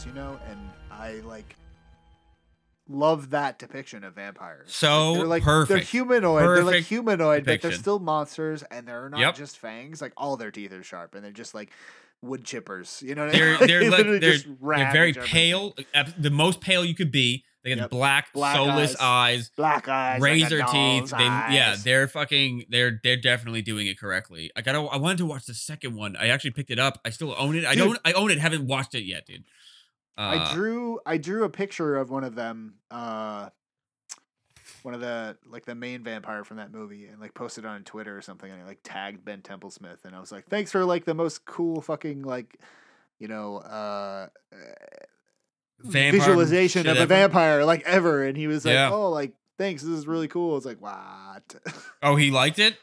as you know, and I like love that depiction of vampires. So they're like perfect. they're humanoid. Perfect they're like humanoid, but they're still monsters, and they're not Yep. just fangs. Like all their teeth are sharp, and they're just like wood chippers. You know what I They're mean? they're like they're, they're ravage very pale, the most pale you could be. They got Yep. black, Black soulless eyes. eyes, black eyes, like razor teeth. doll's They yeah, they're fucking they're they're definitely doing it correctly. I gotta I wanted to watch the second one. I actually picked it up. I still own it. I Dude. don't I own it. Haven't watched it yet, dude. Uh, I drew I drew a picture of one of them, uh one of the like the main vampire from that movie and like posted it on Twitter or something and I like tagged Ben Templesmith, and I was like, Thanks for like the most cool fucking like you know, uh vampire visualization of a ever. vampire like ever and he was like, Yeah. Oh like thanks, this is really cool. It's like, what? Oh, he liked it.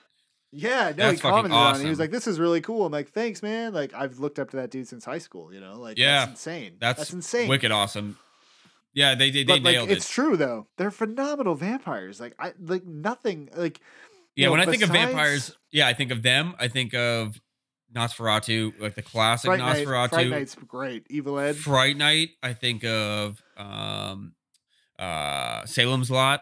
Yeah, no, That's he commented on it. He was like, This is really cool. I'm like, thanks, man. Like I've looked up to that dude since high school, you know? Like Yeah, that's insane. That's, that's insane. Wicked awesome. Yeah, they they, they but like nailed it's it. true though they're phenomenal vampires like i like nothing like Yeah, know, when I think of vampires, yeah, I think of them. I think of Nosferatu, like the classic fright night Nosferatu. fright night's great evil ed Fright Night. I think of um, uh, Salem's Lot.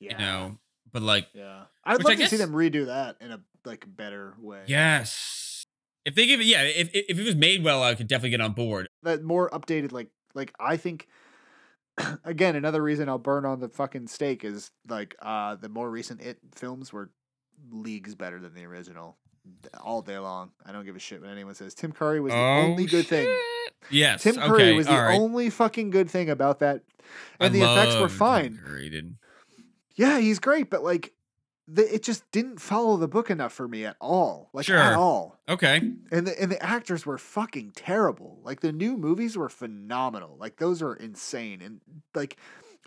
yeah You know, but like, yeah i'd Which love I to see them redo that in a like better way yes, if they give it, yeah, if if it was made well, I could definitely get on board. that more updated like like i think again another reason i'll burn on the fucking stake is like uh the more recent it films were leagues better than the original all day long i don't give a shit what anyone says tim curry was the only good thing Oh. Yes, Tim Curry okay, was the right. only fucking good thing about that, I and the effects were fine. Curry. Yeah, he's great, but like, the, it just didn't follow the book enough for me at all. Like Sure. at all. Okay, And the and the actors were fucking terrible. Like the new movies were phenomenal. Like those are insane. And like,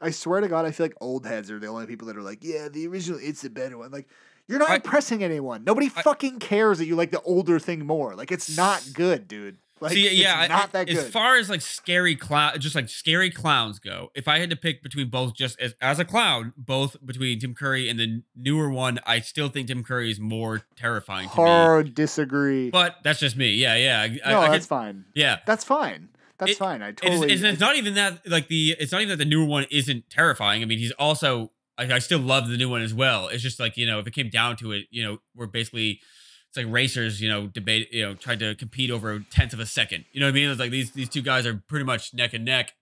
I swear to God, I feel like old heads are the only people that are like, yeah, the original, it's the better one. Like. You're not I- impressing anyone. Nobody I- fucking cares that you like the older thing more. Like it's not good, dude. Like See, it's yeah, not that as far as like scary clown, just like scary clowns go. If I had to pick between both, just as as a clown, both between Tim Curry and the newer one, I still think Tim Curry is more terrifying to me. Hard disagree. But that's just me. Yeah, yeah, I, no, I, I that's could- fine. yeah. That's fine. That's It- fine. I It's, totally. it's, it's not even that like the it's not even that the newer one isn't terrifying. I mean, he's also I, I still love the new one as well. It's just like you know, if it came down to it, you know, we're basically it's like racers, you know, debate, you know, trying to compete over a tenth of a second. You know what I mean? It's like these these two guys are pretty much neck and neck.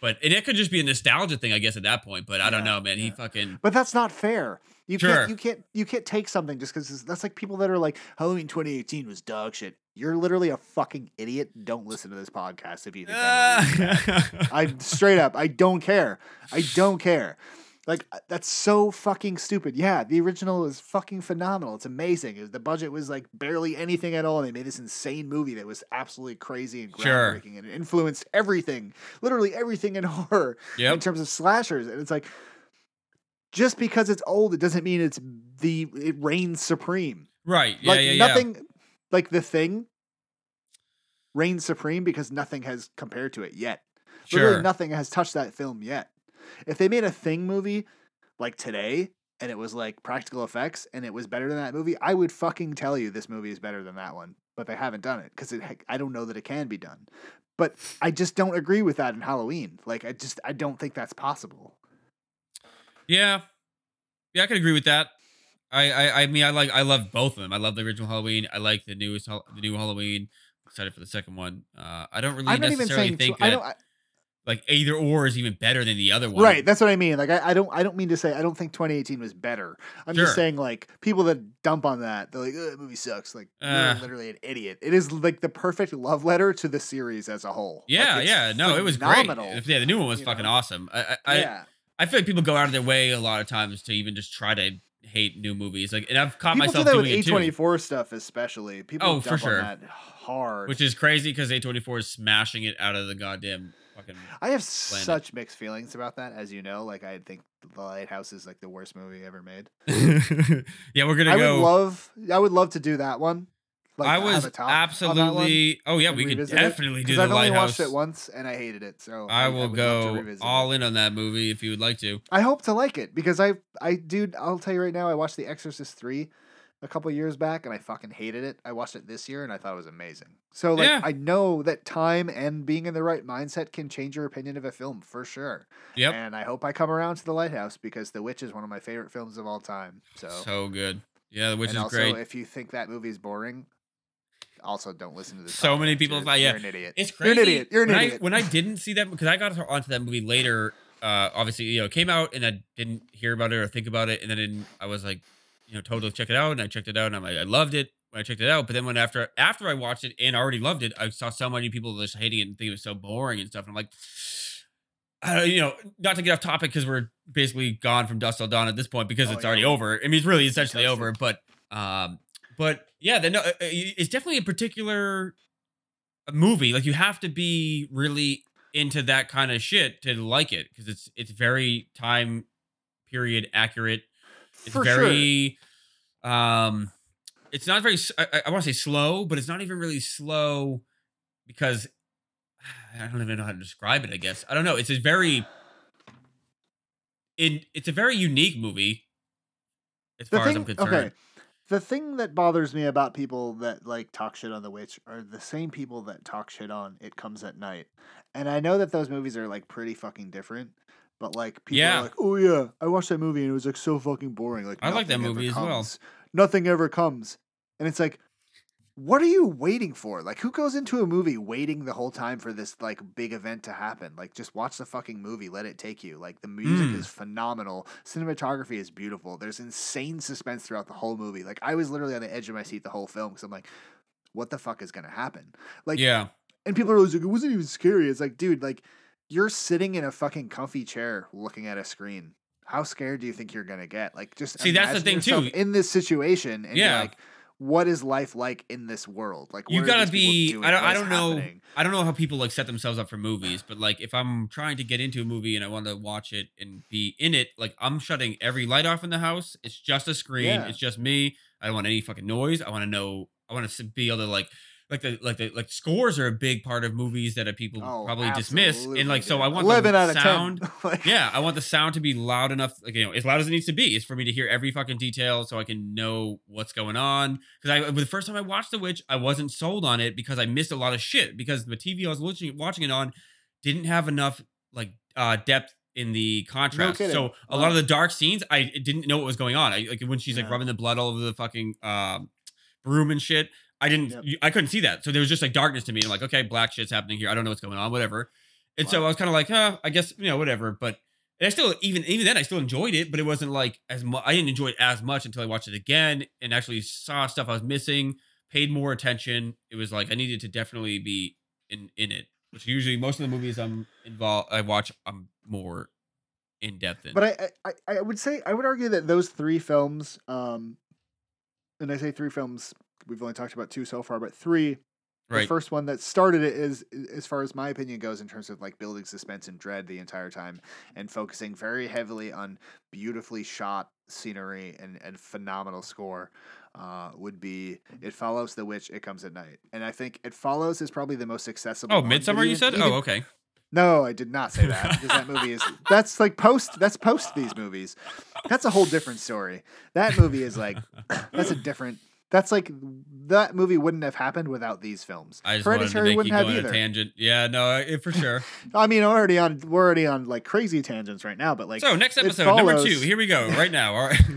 But and it could just be a nostalgia thing, I guess, at that point. But I don't know, man. He fucking but that's not fair. You Sure. can't. You can't. You can't take something just because that's like people that are like Halloween 2018 was dog shit. You're literally a fucking idiot. Don't listen to this podcast if you think that. is. I straight up. I don't care. I don't care. Like uh, that's so fucking stupid. Yeah, the original is fucking phenomenal. It's amazing. It was, the budget was like barely anything at all. And they made this insane movie that was absolutely crazy and Sure. groundbreaking and it influenced everything, literally everything in horror in terms of slashers. And it's like just because it's old, it doesn't mean it's the it reigns supreme. Right. Yeah, like yeah, yeah. nothing, like the thing reigns supreme because nothing has compared to it yet. Literally Sure. nothing has touched that film yet. If they made a thing movie like today and it was like practical effects and it was better than that movie, I would fucking tell you this movie is better than that one. But they haven't done it because I don't know that it can be done. But I just don't agree with that in Halloween. Like I just I don't think that's possible. Yeah, yeah, I can agree with that. I, I, I mean, I like, I love both of them. I love the original Halloween. I like the newest, the new Halloween. Excited for the second one. Uh, I don't really I'm necessarily think tw- I that don't I, like either or is even better than the other one. right. That's what I mean. Like I, I don't I don't mean to say I don't think 2018 was better. I'm Sure. just saying like people that dump on that they're like oh, that movie sucks. Like Uh. you're literally an idiot. It is like the perfect love letter to the series as a whole. Yeah, it's yeah. No, it was phenomenal. great. Yeah, the new one was you fucking know? awesome. I, I, I, yeah. I feel like people go out of their way a lot of times to even just try to hate new movies. Like, and I've caught People do myself that with doing it too. A24 stuff, especially. People Oh, dump for sure. on that hard. which is crazy because A24 is smashing it out of the goddamn fucking. I have such mixed feelings about that, as you know. Like I think The Lighthouse is like the worst movie ever made. yeah, we're gonna I go. would love, I would love to do that one. Like I was a top on absolutely. Oh yeah, we could revisit it, definitely do the I've only lighthouse. watched it once and I hated it. So I will would love to go revisit it. all in on that movie if you would like to. I hope to like it because I, I, dude, I'll tell you right now. I watched The Exorcist three, a couple years back and I fucking hated it. I watched it this year and I thought it was amazing. So like Yeah. I know that time and being in the right mindset can change your opinion of a film for sure. Yep. And I hope I come around to The Lighthouse because The Witch is one of my favorite films of all time. So, So good. Yeah, which and is great. also great. if you think that movie is boring, also don't listen to this. So many people You're, thought- yeah. you're an idiot. It's crazy. You're an idiot. You're an when idiot. I, when I didn't see that because I got onto that movie later. Uh, obviously, you know, it came out and I didn't hear about it or think about it, and then I was like, you know, told to check it out, and I checked it out, and I'm like, I loved it when I checked it out. But then when after after I watched it and already loved it, I saw so many people just hating it and thinking it was so boring and stuff, and I'm like. I don't, you know, not to get off topic because we're basically gone from Dusk Till Dawn at this point because Oh, it's yeah. already over. I mean, it's really essentially over, but um, but yeah, then no, uh, uh, it's definitely a particular uh, movie. Like you have to be really into that kind of shit to like it because it's it's very time period accurate. It's for sure. very um, it's not very. I want to say slow, but it's not even really slow because I don't even know how to describe it. I guess I don't know. It's a very in. It's a very unique movie as The far as I'm thing- concerned. okay. The thing that bothers me about people that like talk shit on The Witch are the same people that talk shit on It Comes at Night. And I know that those movies are like pretty fucking different, but like people Yeah. are like, "Oh yeah, I watched that movie and it was like so fucking boring." Like I like that movie as well. Nothing ever comes. And it's like what are you waiting for? Like who goes into a movie waiting the whole time for this like big event to happen? Like just watch the fucking movie, let it take you. Like the music Mm. is phenomenal. Cinematography is beautiful. There's insane suspense throughout the whole movie. Like I was literally on the edge of my seat the whole film cuz I'm like what the fuck is going to happen? Like yeah, and people are always like it wasn't even scary. It's like dude, like you're sitting in a fucking comfy chair looking at a screen. How scared do you think you're to get? Like just See, that's the thing, too. in this situation and Yeah. like what is life like in this world? Like, you gotta be. I don't. I don't know. happening? I don't know how people like set themselves up for movies, but like if I'm trying to get into a movie and I want to watch it and be in it, like I'm shutting every light off in the house. It's just a screen. Yeah. It's just me. I don't want any fucking noise. I want to know. I want to be able to like. Like the like the like scores are a big part of movies that uh, people Oh, probably dismiss, and like so. I want eleven the sound. like, yeah, I want the sound to be loud enough, like you know, as loud as it needs to be. It's for me to hear every fucking detail, so I can know what's going on. Because I, the first time I watched The Witch, I wasn't sold on it because I missed a lot of shit. Because the TV I was watching, watching it on didn't have enough like uh depth in the contrast. kidding. so a lot of the dark scenes, I didn't know what was going on. I like when she's like rubbing the blood all over the fucking um broom and shit. I didn't, Yep. I couldn't see that. So there was just like darkness to me. And I'm like, okay, black shit's happening here. I don't know what's going on, whatever. And so I was kind of like, huh, I guess you know, whatever. But and I still, even even then, I still enjoyed it, but it wasn't like as much. I didn't enjoy it as much until I watched it again and actually saw stuff I was missing, paid more attention. It was like I needed to definitely be in in it. Which usually most of the movies I'm involved, I watch, I'm more in depth in. But I, I, I would say I would argue that those three films, um, and I say three films. We've only talked about two so far, but three. The first one that started it is, as far as my opinion goes, in terms of like building suspense and dread the entire time, and focusing very heavily on beautifully shot scenery and, and phenomenal score. Uh, would be it follows the witch it comes at night and i think it follows is probably the most accessible Oh, Midsommar, you said? even- oh, okay. no, I did not say that because that movie is that's like post that's post these movies. That's a whole different story. That movie is like that's a different. That's like that movie wouldn't have happened without these films. I just wanted to Hereditary make wouldn't go have on a either. tangent. Yeah, no, it, for sure. I mean, already on we're already on like crazy tangents right now, but like so next it episode, number two. Here we go, right now. All right.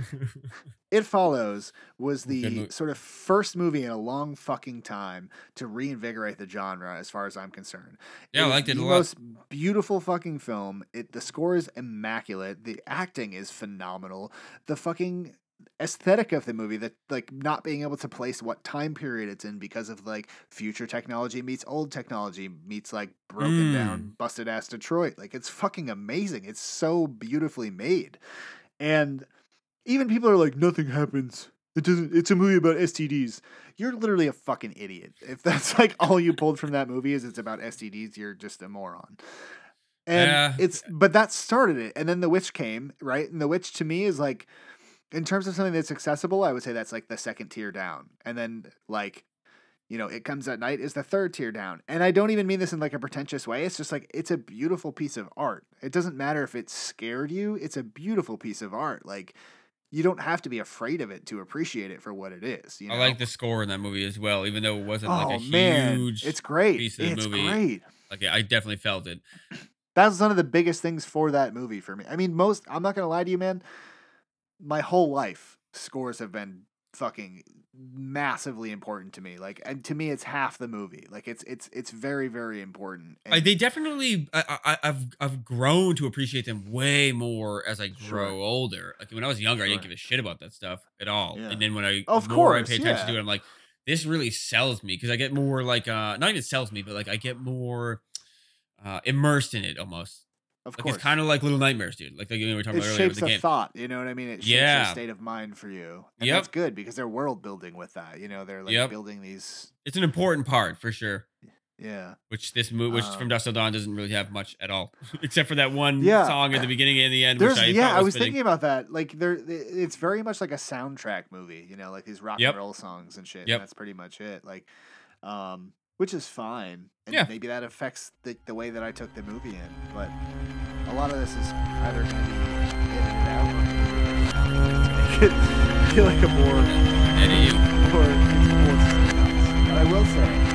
It Follows was the sort of first movie in a long fucking time to reinvigorate the genre, as far as I'm concerned. Yeah, I liked it the a lot. most beautiful fucking film. It the score is immaculate. The acting is phenomenal. The fucking aesthetic of the movie that like not being able to place what time period it's in because of like future technology meets old technology meets like broken Mm. down busted ass Detroit. Like it's fucking amazing. It's so beautifully made. And even people are like, nothing happens. It doesn't. It's a movie about STDs. You're literally a fucking idiot. If that's like all you pulled from that movie is it's about STDs, you're just a moron. And Yeah. it's but that started it, and then the witch came right, and the witch to me is like, in terms of something that's accessible, I would say that's like the second tier down, and then like. You know, it comes at night is the third tier down. And I don't even mean this in like a pretentious way. It's just like it's a beautiful piece of art. It doesn't matter if it scared you, it's a beautiful piece of art. Like you don't have to be afraid of it to appreciate it for what it is. You know? I like the score in that movie as well, even though it wasn't Oh like a oh, man, huge. it's great. piece of the It's movie. great. like I definitely felt it. That's one of the biggest things for that movie for me. I mean, most. I'm not gonna lie to you, man. My whole life, scores have been fucking massively important to me. Like, and to me, it's half the movie. Like, it's it's it's very very important. And- they definitely. I, I, I've I've grown to appreciate them way more as I grow Sure. older. Like when I was younger, I didn't give a shit about that stuff at all. Yeah. And then when I Of course I pay attention yeah. to it, I'm like, this really sells me because I get more like uh not even sells me, but like I get more uh immersed in it almost. Of Like course, it's kind of like Little Nightmares, dude. Like, like we were talking it about earlier with shapes the a game. thought. You know what I mean? It shapes Yeah. a state of mind for you, and Yep. that's good because they're world building with that. You know, they're like Yep. building these. It's an important part for sure. Yeah, Which this movie, which Um, from Dusk Till Dawn doesn't really have much at all, except for that one Yeah. song at the beginning and the end. there's I yeah. thought I was fitting. thinking about that. Like, there, it's very much like a soundtrack movie. You know, like these rock Yep. and roll songs and shit. Yep. And that's pretty much it. Like, um, which is fine. And Yeah. maybe that affects the, the way that I took the movie in. But a lot of this is either going to be edited out or to make it feel like a more Or it's cool. I will say.